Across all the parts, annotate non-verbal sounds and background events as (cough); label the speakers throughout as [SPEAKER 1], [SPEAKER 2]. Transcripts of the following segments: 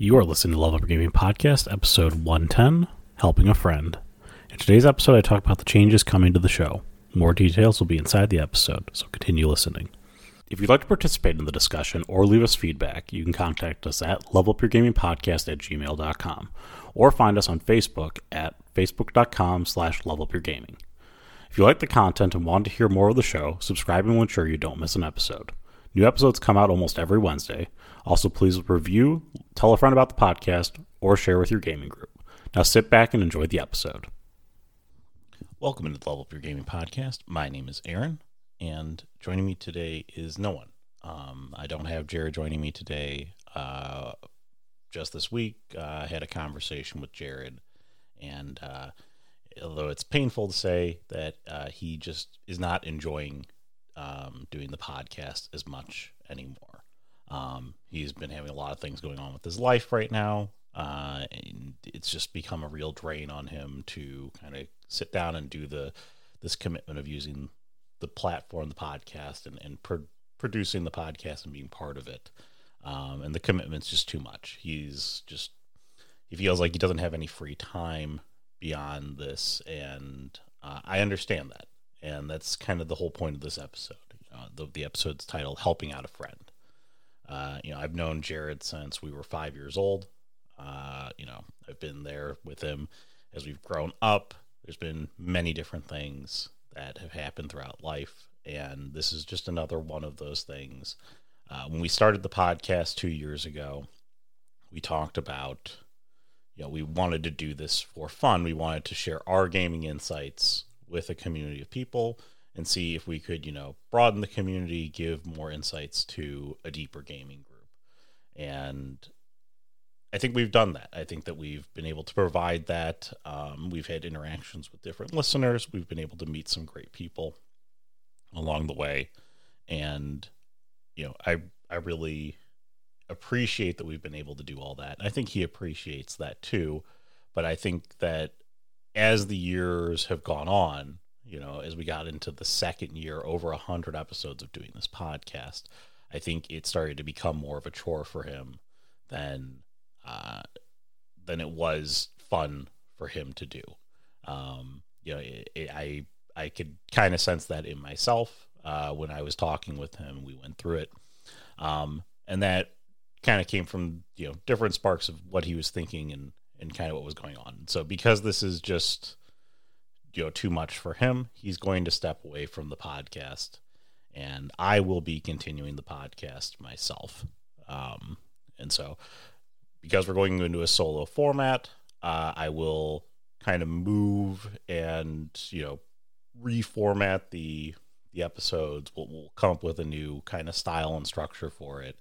[SPEAKER 1] You are listening to Level Up Your Gaming Podcast, episode 110 Helping a Friend. In today's episode, I talk about the changes coming to the show. More details will be inside the episode, so continue listening. If you'd like to participate in the discussion or leave us feedback, you can contact us at levelupyourgamingpodcast at gmail.com or find us on Facebook at facebook.com slash levelupyourgaming. If you like the content and want to hear more of the show, subscribing will ensure you don't miss an episode. New episodes come out almost every Wednesday. Also, please review, tell a friend about the podcast, or share with your gaming group. Now sit back and enjoy the episode. Welcome to the Level Up Your Gaming Podcast. My name is Aaron, and joining me today is no one. Um, I don't have Jared joining me today. Uh, just this week, uh, I had a conversation with Jared, and uh, although it's painful to say that uh, he just is not enjoying um, doing the podcast as much anymore. Um, he's been having a lot of things going on with his life right now, uh, and it's just become a real drain on him to kind of sit down and do the this commitment of using the platform, the podcast, and and pro- producing the podcast and being part of it. Um, and the commitment's just too much. He's just he feels like he doesn't have any free time beyond this, and uh, I understand that, and that's kind of the whole point of this episode. Uh, the the episode's titled "Helping Out a Friend." Uh, you know, I've known Jared since we were five years old. Uh, you know, I've been there with him as we've grown up. There's been many different things that have happened throughout life, and this is just another one of those things. Uh, when we started the podcast two years ago, we talked about, you know, we wanted to do this for fun. We wanted to share our gaming insights with a community of people and see if we could, you know, broaden the community, give more insights to a deeper gaming group. And I think we've done that. I think that we've been able to provide that. Um, we've had interactions with different listeners. We've been able to meet some great people along the way, and you know, I I really appreciate that we've been able to do all that. I think he appreciates that too. But I think that as the years have gone on, you know, as we got into the second year, over a hundred episodes of doing this podcast, I think it started to become more of a chore for him than uh, than it was fun for him to do. Um, you know, it, it, I I could kind of sense that in myself uh, when I was talking with him. We went through it, um, and that kind of came from you know different sparks of what he was thinking and and kind of what was going on. So because this is just you know too much for him, he's going to step away from the podcast, and I will be continuing the podcast myself. Um, and so because we're going into a solo format, uh, I will kind of move and you know reformat the the episodes. We'll, we'll come up with a new kind of style and structure for it.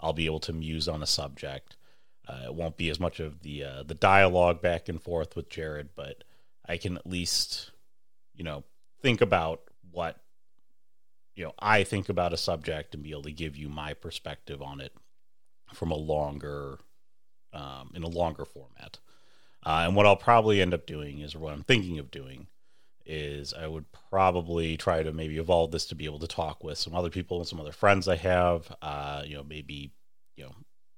[SPEAKER 1] I'll be able to muse on a subject. Uh, it won't be as much of the uh, the dialogue back and forth with Jared, but I can at least, you know, think about what, you know, I think about a subject and be able to give you my perspective on it from a longer, um, in a longer format. Uh, and what I'll probably end up doing is, what I'm thinking of doing, is I would probably try to maybe evolve this to be able to talk with some other people and some other friends I have. Uh, you know, maybe you know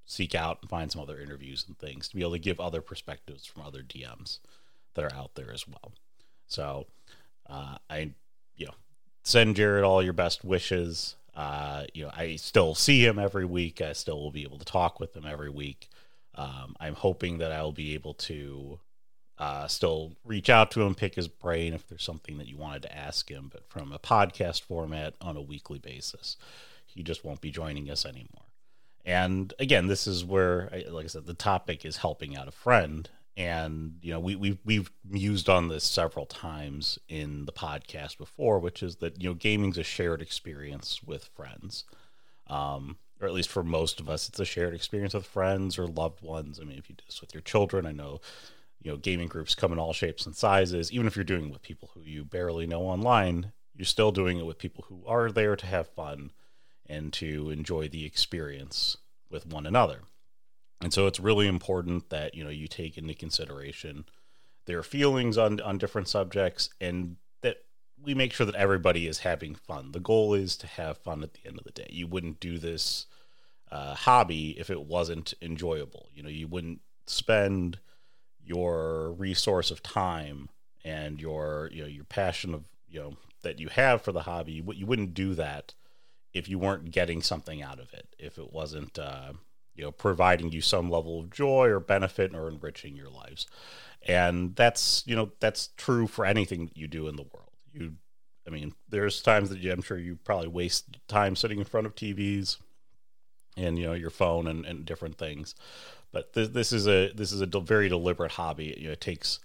[SPEAKER 1] seek out and find some other interviews and things to be able to give other perspectives from other DMs that are out there as well. So uh, I, you know, send Jared all your best wishes. Uh, you know, I still see him every week. I still will be able to talk with him every week. Um, I'm hoping that I'll be able to uh, still reach out to him, pick his brain if there's something that you wanted to ask him, but from a podcast format on a weekly basis. He just won't be joining us anymore. And again, this is where, like I said, the topic is helping out a friend and you know we we've we've used on this several times in the podcast before, which is that you know gaming's a shared experience with friends, um, or at least for most of us, it's a shared experience with friends or loved ones. I mean, if you do this with your children, I know you know gaming groups come in all shapes and sizes. Even if you're doing it with people who you barely know online, you're still doing it with people who are there to have fun and to enjoy the experience with one another. And so it's really important that, you know, you take into consideration their feelings on, on different subjects and that we make sure that everybody is having fun. The goal is to have fun at the end of the day. You wouldn't do this uh, hobby if it wasn't enjoyable. You know, you wouldn't spend your resource of time and your you know your passion of you know that you have for the hobby. You, you wouldn't do that if you weren't getting something out of it. If it wasn't uh, you know providing you some level of joy or benefit or enriching your lives, and that's you know that's true for anything that you do in the world. You I mean, there's times that you, I'm sure you probably waste time sitting in front of TVs and you know your phone and, and different things. But this, this is a this is a very deliberate hobby. You know, it takes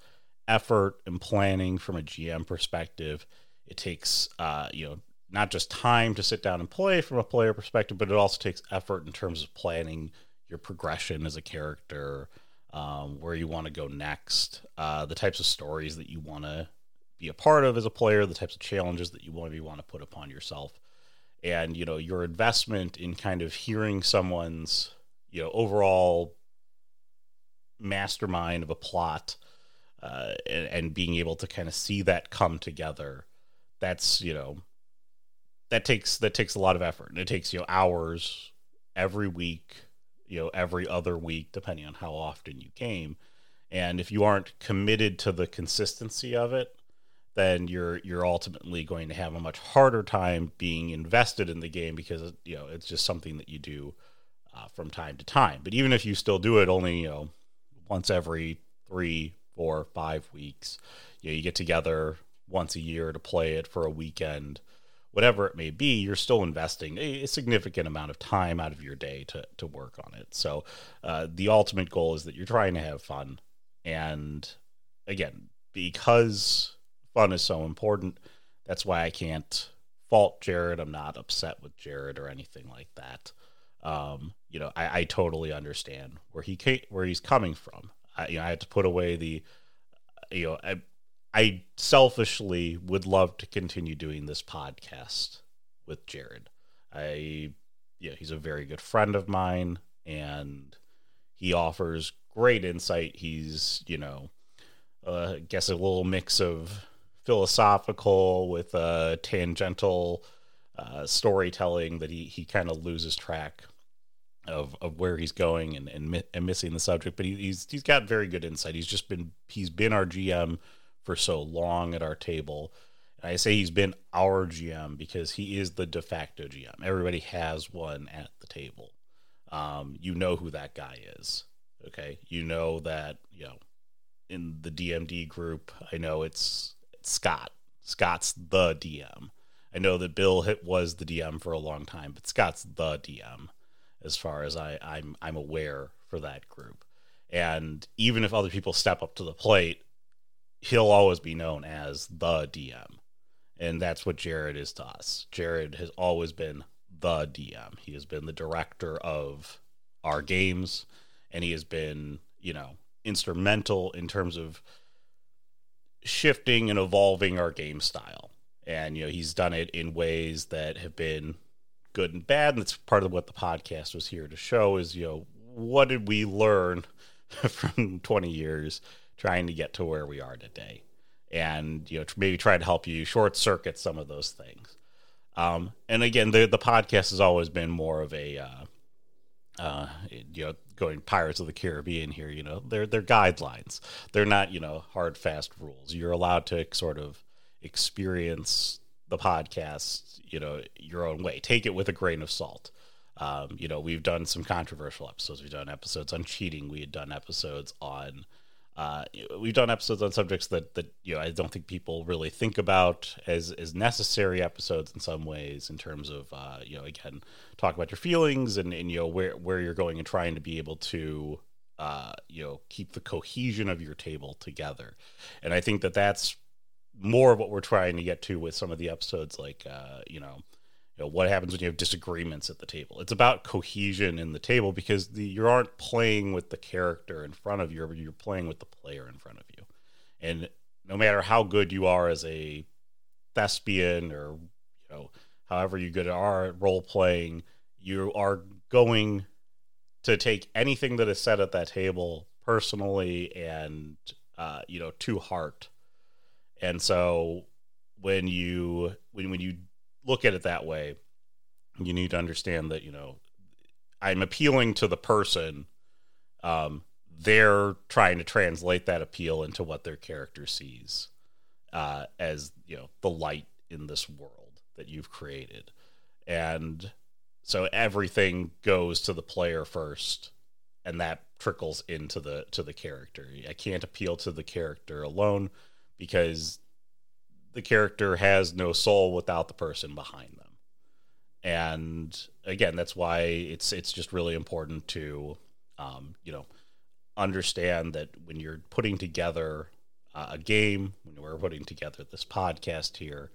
[SPEAKER 1] effort and planning from a GM perspective. It takes uh, you know not just time to sit down and play from a player perspective, but it also takes effort in terms of planning your progression as a character, um, where you want to go next, uh, the types of stories that you want to be a part of as a player, the types of challenges that you want to want to put upon yourself. And you know your investment in kind of hearing someone's you know overall mastermind of a plot uh, and, and being able to kind of see that come together that's you know that takes that takes a lot of effort and it takes you know hours every week you know every other week depending on how often you came. and if you aren't committed to the consistency of it then you're you're ultimately going to have a much harder time being invested in the game because you know it's just something that you do uh, from time to time. But even if you still do it only you know once every three, four, five weeks, you know, you get together once a year to play it for a weekend, whatever it may be, you're still investing a, significant amount of time out of your day to to work on it. So uh, the ultimate goal is that you're trying to have fun, and again, because fun is so important. That's why I can't fault Jared. I'm not upset with Jared or anything like that. Um, you know, I, I totally understand where he came, where he's coming from. I, you know, I had to put away the, you know, I, I selfishly would love to continue doing this podcast with Jared. I, yeah, he's a very good friend of mine, and he offers great insight. He's, you know, uh, I guess a little mix of philosophical with a tangential uh, storytelling that he, he kind of loses track of, of where he's going and, and, mi- and missing the subject. But he, he's he's got very good insight. He's just been he's been our GM for so long at our table. And I say he's been our GM because he is the de facto GM. Everybody has one at the table. Um, you know who that guy is. Okay, you know that you know in the D&D group. I know it's Scott. Scott's the DM. I know that Bill was the DM for a long time, but Scott's the DM as far as I, I'm I'm aware for that group. And even if other people step up to the plate, he'll always be known as the DM. And that's what Jared is to us. Jared has always been the DM. He has been the director of our games and he has been, you know, instrumental in terms of shifting and evolving our game style. And you know, he's done it in ways that have been good and bad, and that's part of what the podcast was here to show is, you know, what did we learn (laughs) from 20 years trying to get to where we are today? And you know, maybe try to help you short circuit some of those things. Um, and again, the the podcast has always been more of a uh, uh, you know, going Pirates of the Caribbean here, you know, they're they're guidelines. They're not, you know, hard fast rules. You're allowed to sort of experience the podcast, you know, your own way. Take it with a grain of salt. Um, you know, we've done some controversial episodes. We've done episodes on cheating. We had done episodes on uh, we've done episodes on subjects that that you know I don't think people really think about as as necessary episodes in some ways in terms of uh, you know again talk about your feelings and, and you know where where you're going and trying to be able to uh, you know keep the cohesion of your table together, and I think that that's more of what we're trying to get to with some of the episodes like uh, you know you know, what happens when you have disagreements at the table. It's about cohesion in the table because the, you aren't playing with the character in front of you, you're playing with the player in front of you. And no matter how good you are as a thespian or you know however you good are at role playing, you are going to take anything that is said at that table personally and uh, you know to heart. And so when you when when you look at it that way, you need to understand that, you know,
[SPEAKER 2] I'm appealing to the person. Um, they're trying to translate that appeal into what their character sees uh, as you know the light in this world that you've created, and so everything goes to the player first, and that trickles into the to the character. I can't appeal to the character alone because the character has no soul without the person behind them. And again, that's why it's it's just really important to um, you know understand that when you're putting together uh, a game, when we're putting together this podcast here,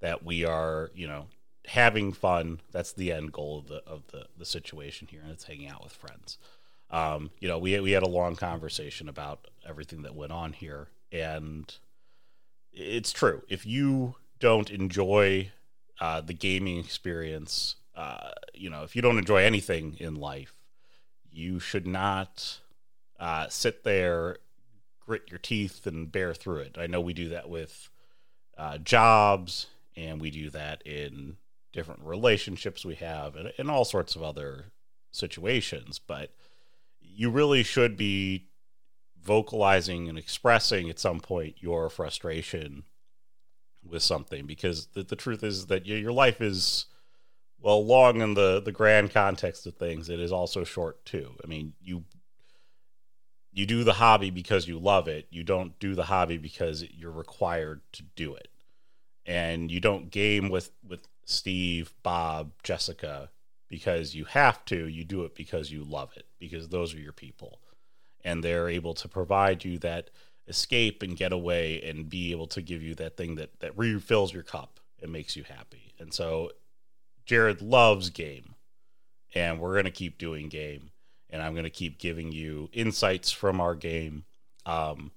[SPEAKER 2] that we are you know having fun. That's the end goal of the of the the situation here, and it's hanging out with friends. Um, you know, we we had a long conversation about everything that went on here, and it's true. If you don't enjoy uh, the gaming experience, uh, you know, if you don't enjoy anything in life, you should not uh, sit there, grit your teeth, and bear through it. I know we do that with uh, jobs, and we do that in different relationships we have, and, and all sorts of other situations. But you really should be vocalizing and expressing at some point your frustration with something because the, the truth is that your life is well long in the the grand context of things. It is also short too. I mean you you do the hobby because you love it. You don't do the hobby because you're required to do it. And you don't game with with steve bob jessica because you have to. You do it because you love it because those are your people and they're able to provide you that escape and get away and be able to give you that thing that that refills your cup and makes you happy. And so Jared loves game and we're going to keep doing game and I'm going to keep giving you insights from our game. Um,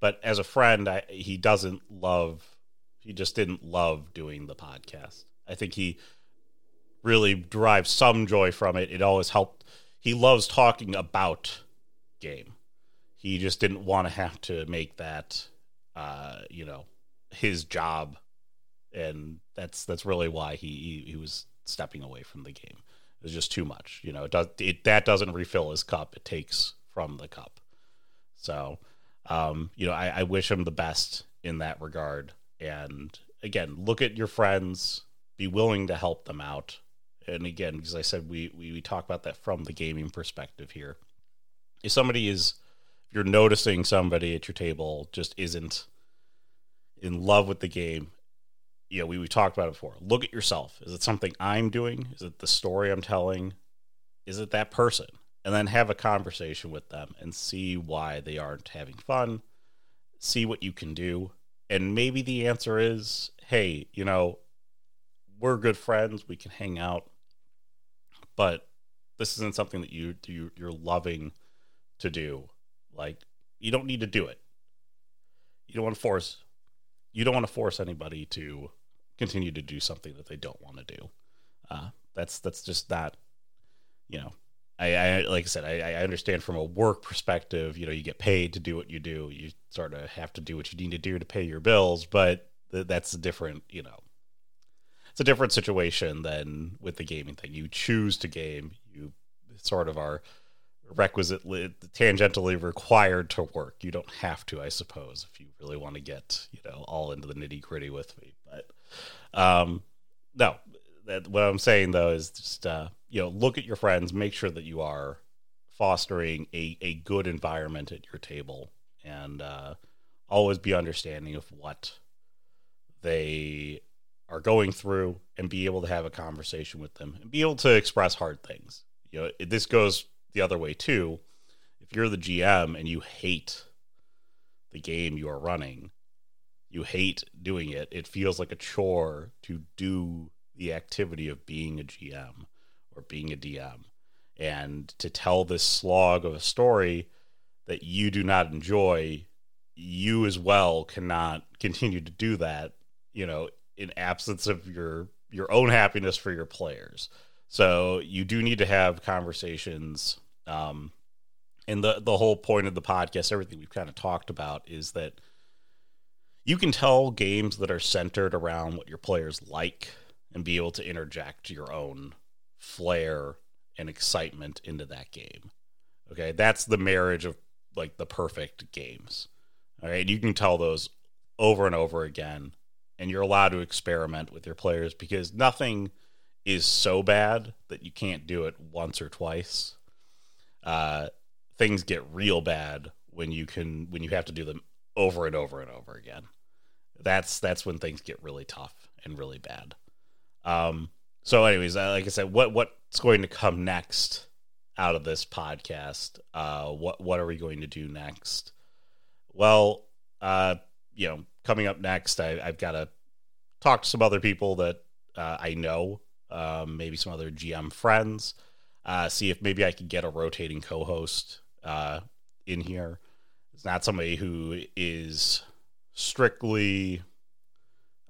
[SPEAKER 2] but as a friend, I, he doesn't love, he just didn't love doing the podcast. I think he really derives some joy from it. It always helped. He loves talking about game. He just didn't want to have to make that, uh, you know, his job, and that's that's really why he, he, he was stepping away from the game. It was just too much. You know, it does it that doesn't refill his cup. It takes from the cup. So, um, you know, I, I wish him the best in that regard. And again, look at your friends, be willing to help them out. And again, because I said we, we, we talk about that from the gaming perspective here if somebody is you're noticing somebody at your table just isn't in love with the game you know we, we talked about it before. Look at yourself. Is it something i'm doing? Is it the story i'm telling? Is it that person? And then have a conversation with them and see why they aren't having fun. See what you can do. And maybe the answer is hey you know we're good friends. We can hang out. But this isn't something that you, you you're loving to do. Like you don't need to do it. You don't want to force you don't want to force anybody to continue to do something that they don't want to do. Uh, that's that's just not you know I, I like I said I, I understand from a work perspective you know you get paid to do what you do you sort of have to do what you need to do to pay your bills but th- that's a different you know it's a different situation than with the gaming thing you choose to game you sort of are requisitely tangentially required to work. You don't have to, I suppose, if you really want to get you know all into the nitty gritty with me. But um, no, that, what I'm saying though is just uh, you know look at your friends, make sure that you are fostering a a good environment at your table, and uh, always be understanding of what they are going through, and be able to have a conversation with them, and be able to express hard things. You know, this goes the other way too. If you're the GM and you hate the game you are running, you hate doing it, it feels like a chore to do the activity of being a GM or being a DM. And to tell this slog of a story that you do not enjoy, you as well cannot (laughs) continue to do that, you know, in absence of your your own happiness for your players. So you do need to have conversations. Um, and the the whole point of the podcast, everything we've kind of talked about, is that you can tell games that are centered around what your players like and be able to interject your own flair and excitement into that game. Okay, that's the marriage of like the perfect games. All right, you can tell those over and over again, and you're allowed to experiment with your players because nothing is so bad that you can't do it once or twice. Uh, things get real bad when you can when you have to do them over and over and over again. That's that's when things get really tough and really bad. Um, so, anyways, uh, like I said, what what's going to come next out of this podcast? Uh, what what are we going to do next? Well, uh, you know, coming up next, I, have got to talk to some other people that uh, I know, um, maybe some other GM friends, uh, see if maybe I could get a rotating co-host uh, in here. It's not somebody who is strictly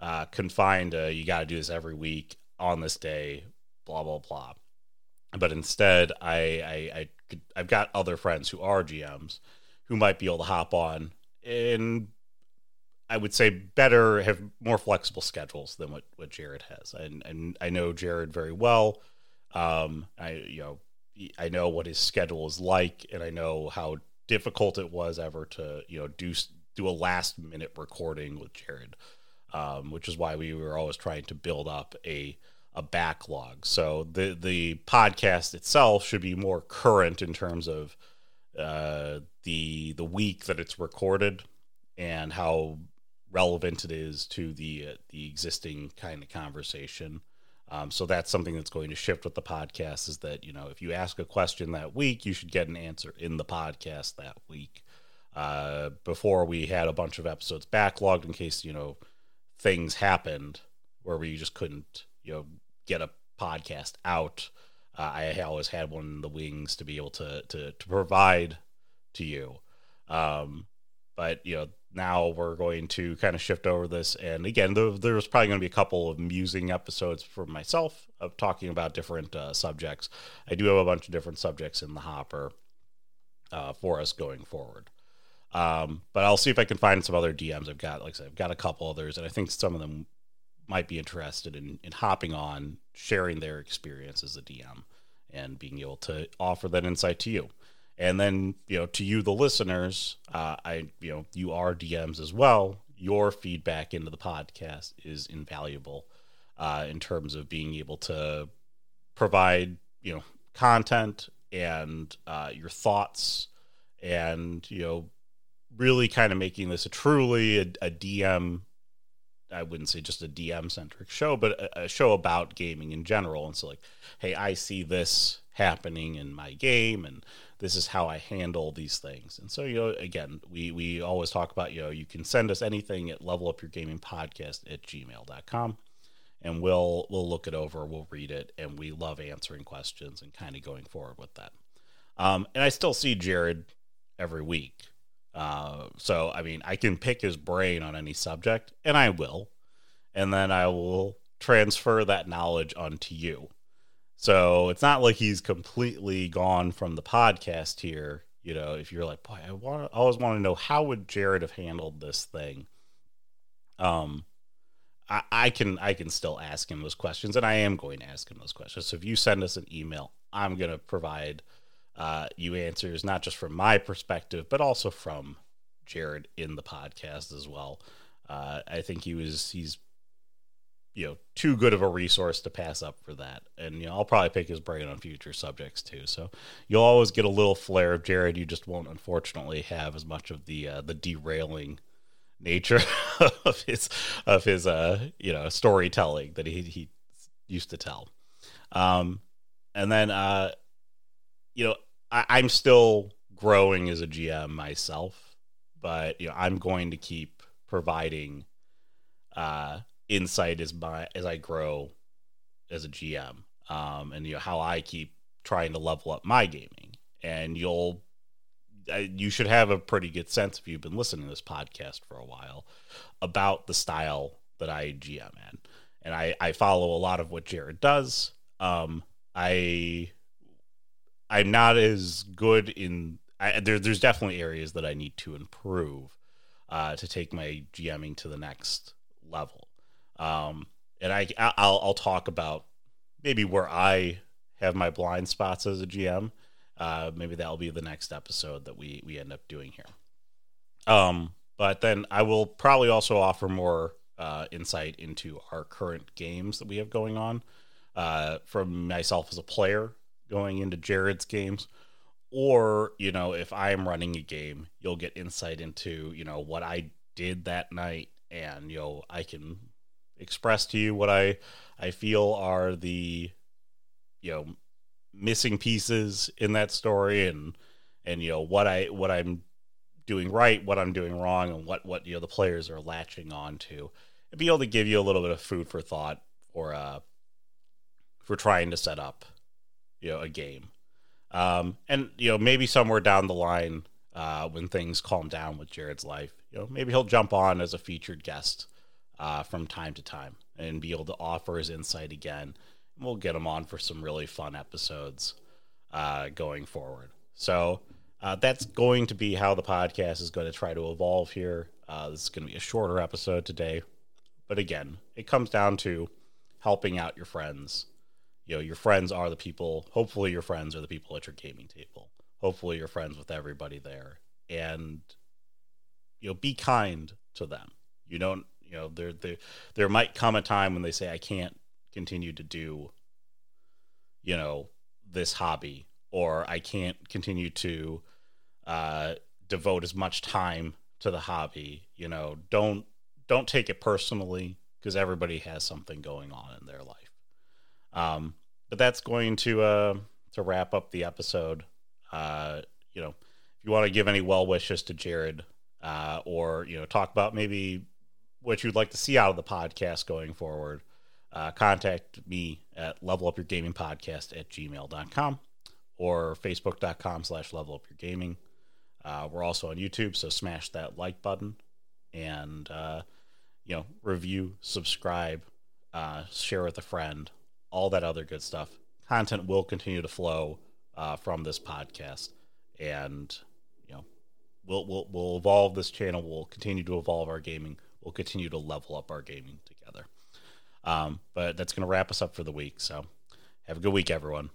[SPEAKER 2] uh, confined you got to do this every week on this day, blah blah blah. But instead, I, I, I could, I've got other friends who are GMs who might be able to hop on and I would say better have more flexible schedules than what, what Jared has. And and I know Jared very well. Um, I you know I know what his schedule is like, and I know how difficult it was ever to you know do do a last minute recording with Jared, um, which is why we were always trying to build up a a backlog. So the the podcast itself should be more current in terms of uh, the the week that it's recorded and how relevant it is to the uh, the existing kind of conversation. Um, so that's something that's going to shift with the podcast is that you know if you ask a question that week, you should get an answer in the podcast that week. Uh, before we had a bunch of episodes backlogged in case you know things happened where we just couldn't you know get a podcast out. Uh, I always had one in the wings to be able to to to provide to you. Um, but you know now we're going to kind of shift over this and again there, there's probably going to be a couple of musing episodes for myself of talking about different uh, subjects. I do have a bunch of different subjects in the hopper uh, for us going forward. Um, but i'll see if i can find some other dms i've got like i said i've got a couple others and i think some of them might be interested in, in hopping on sharing their experience as a dm and being able to offer that insight to you and then, you know, to you, the listeners, uh, I, you know, you are DMs as well. Your feedback into the podcast is invaluable uh, in terms of being able to provide, you know, content and uh, your thoughts and, you know, really kind of making this a truly a, a DM I wouldn't say just a DM centric show, but a, a, show about gaming in general. And so, like, hey, I see this happening in my game, and this is how I handle these things. And so, you know, again, we, we always talk about, you know, you can send us anything at level up your gaming podcast at gmail.com and we'll, we'll look it over, we'll read it. And we love answering questions and kind of going forward with that. Um, and I still see Jared every week. Uh, so, I mean, I can pick his brain on any subject and I will, and then I will transfer that knowledge onto you so it's not like he's completely gone from the podcast here. You know, if you're like, boy, I want, I always want to know how would Jared have handled this thing. Um, I, I can, I can still ask him those questions, and I am going to ask him those questions. So if you send us an email, I'm going to provide uh, you answers not just from my perspective, but also from Jared in the podcast as well. Uh, I think he was, he's you know too good of a resource to pass up for that. And you know I'll probably pick his brain on future subjects too. So you'll always get a little flair of Jared. You just won't unfortunately have as much of the uh, the derailing nature (laughs) of his of his uh you know storytelling that he he used to tell. Um, and then uh, you know I, I'm still growing as a GM myself, but you know I'm going to keep providing uh insight as my as I grow as a GM, um, and you know how I keep trying to level up my gaming. And you'll you should have a pretty good sense if you've been listening to this podcast for a while about the style that I GM in. And I, I follow a lot of what Jared does. Um, I I'm not as good in I, there, there's definitely areas that I need to improve uh, to take my GMing to the next level. Um, and I I'll, I'll talk about maybe where I have my blind spots as a GM. Uh, maybe that'll be the next episode that we we end up doing here. Um, but then I will probably also offer more uh, insight into our current games that we have going on uh, from myself as a player going into Jared's games. Or, you know, if I am running a game, you'll get insight into, you know, what I did that night and, you know, I can express to you what I I feel are the you know missing pieces in that story and and you know what I what I'm doing right, what I'm doing wrong, and what what you know the players are latching on to, and be able to give you a little bit of food for thought for uh for trying to set up you know a game, um, and you know maybe somewhere down the line uh, when things calm down with Jared's life, you know maybe he'll jump on as a featured guest uh, from time to time and be able to offer his insight again. And we'll get him on for some really fun episodes uh, going forward. So uh, that's going to be how the podcast is going to try to evolve here. Uh, this is going to be a shorter episode today, but again, it comes down to helping out your friends. You know, your friends are the people. Hopefully, your friends are the people at your gaming table. Hopefully, you're friends with everybody there, and you know, be kind to them. You don't, you know, there there there might come a time when they say, "I can't continue to do," you know, this hobby, or I can't continue to uh, devote as much time to the hobby. You know, don't don't take it personally because everybody has something going on in their life. Um, but that's going to uh, to wrap up the episode. Uh, you know, if you want to give any well wishes to Jared, uh, or you know, talk about maybe what you'd like to see out of the podcast going forward, uh, contact me at levelupyourgamingpodcast up your gaming podcast at gmail.com or facebook.com slash level up your gaming. Uh, we're also on YouTube, so smash that like button and uh, you know review, subscribe, uh, share with a friend, all that other good stuff. Content will continue to flow uh, from this podcast, and you know we'll we'll we'll evolve this channel. We'll continue to evolve our gaming. We'll continue to level up our gaming together. Um, but that's going to wrap us up for the week. So have a good week, everyone.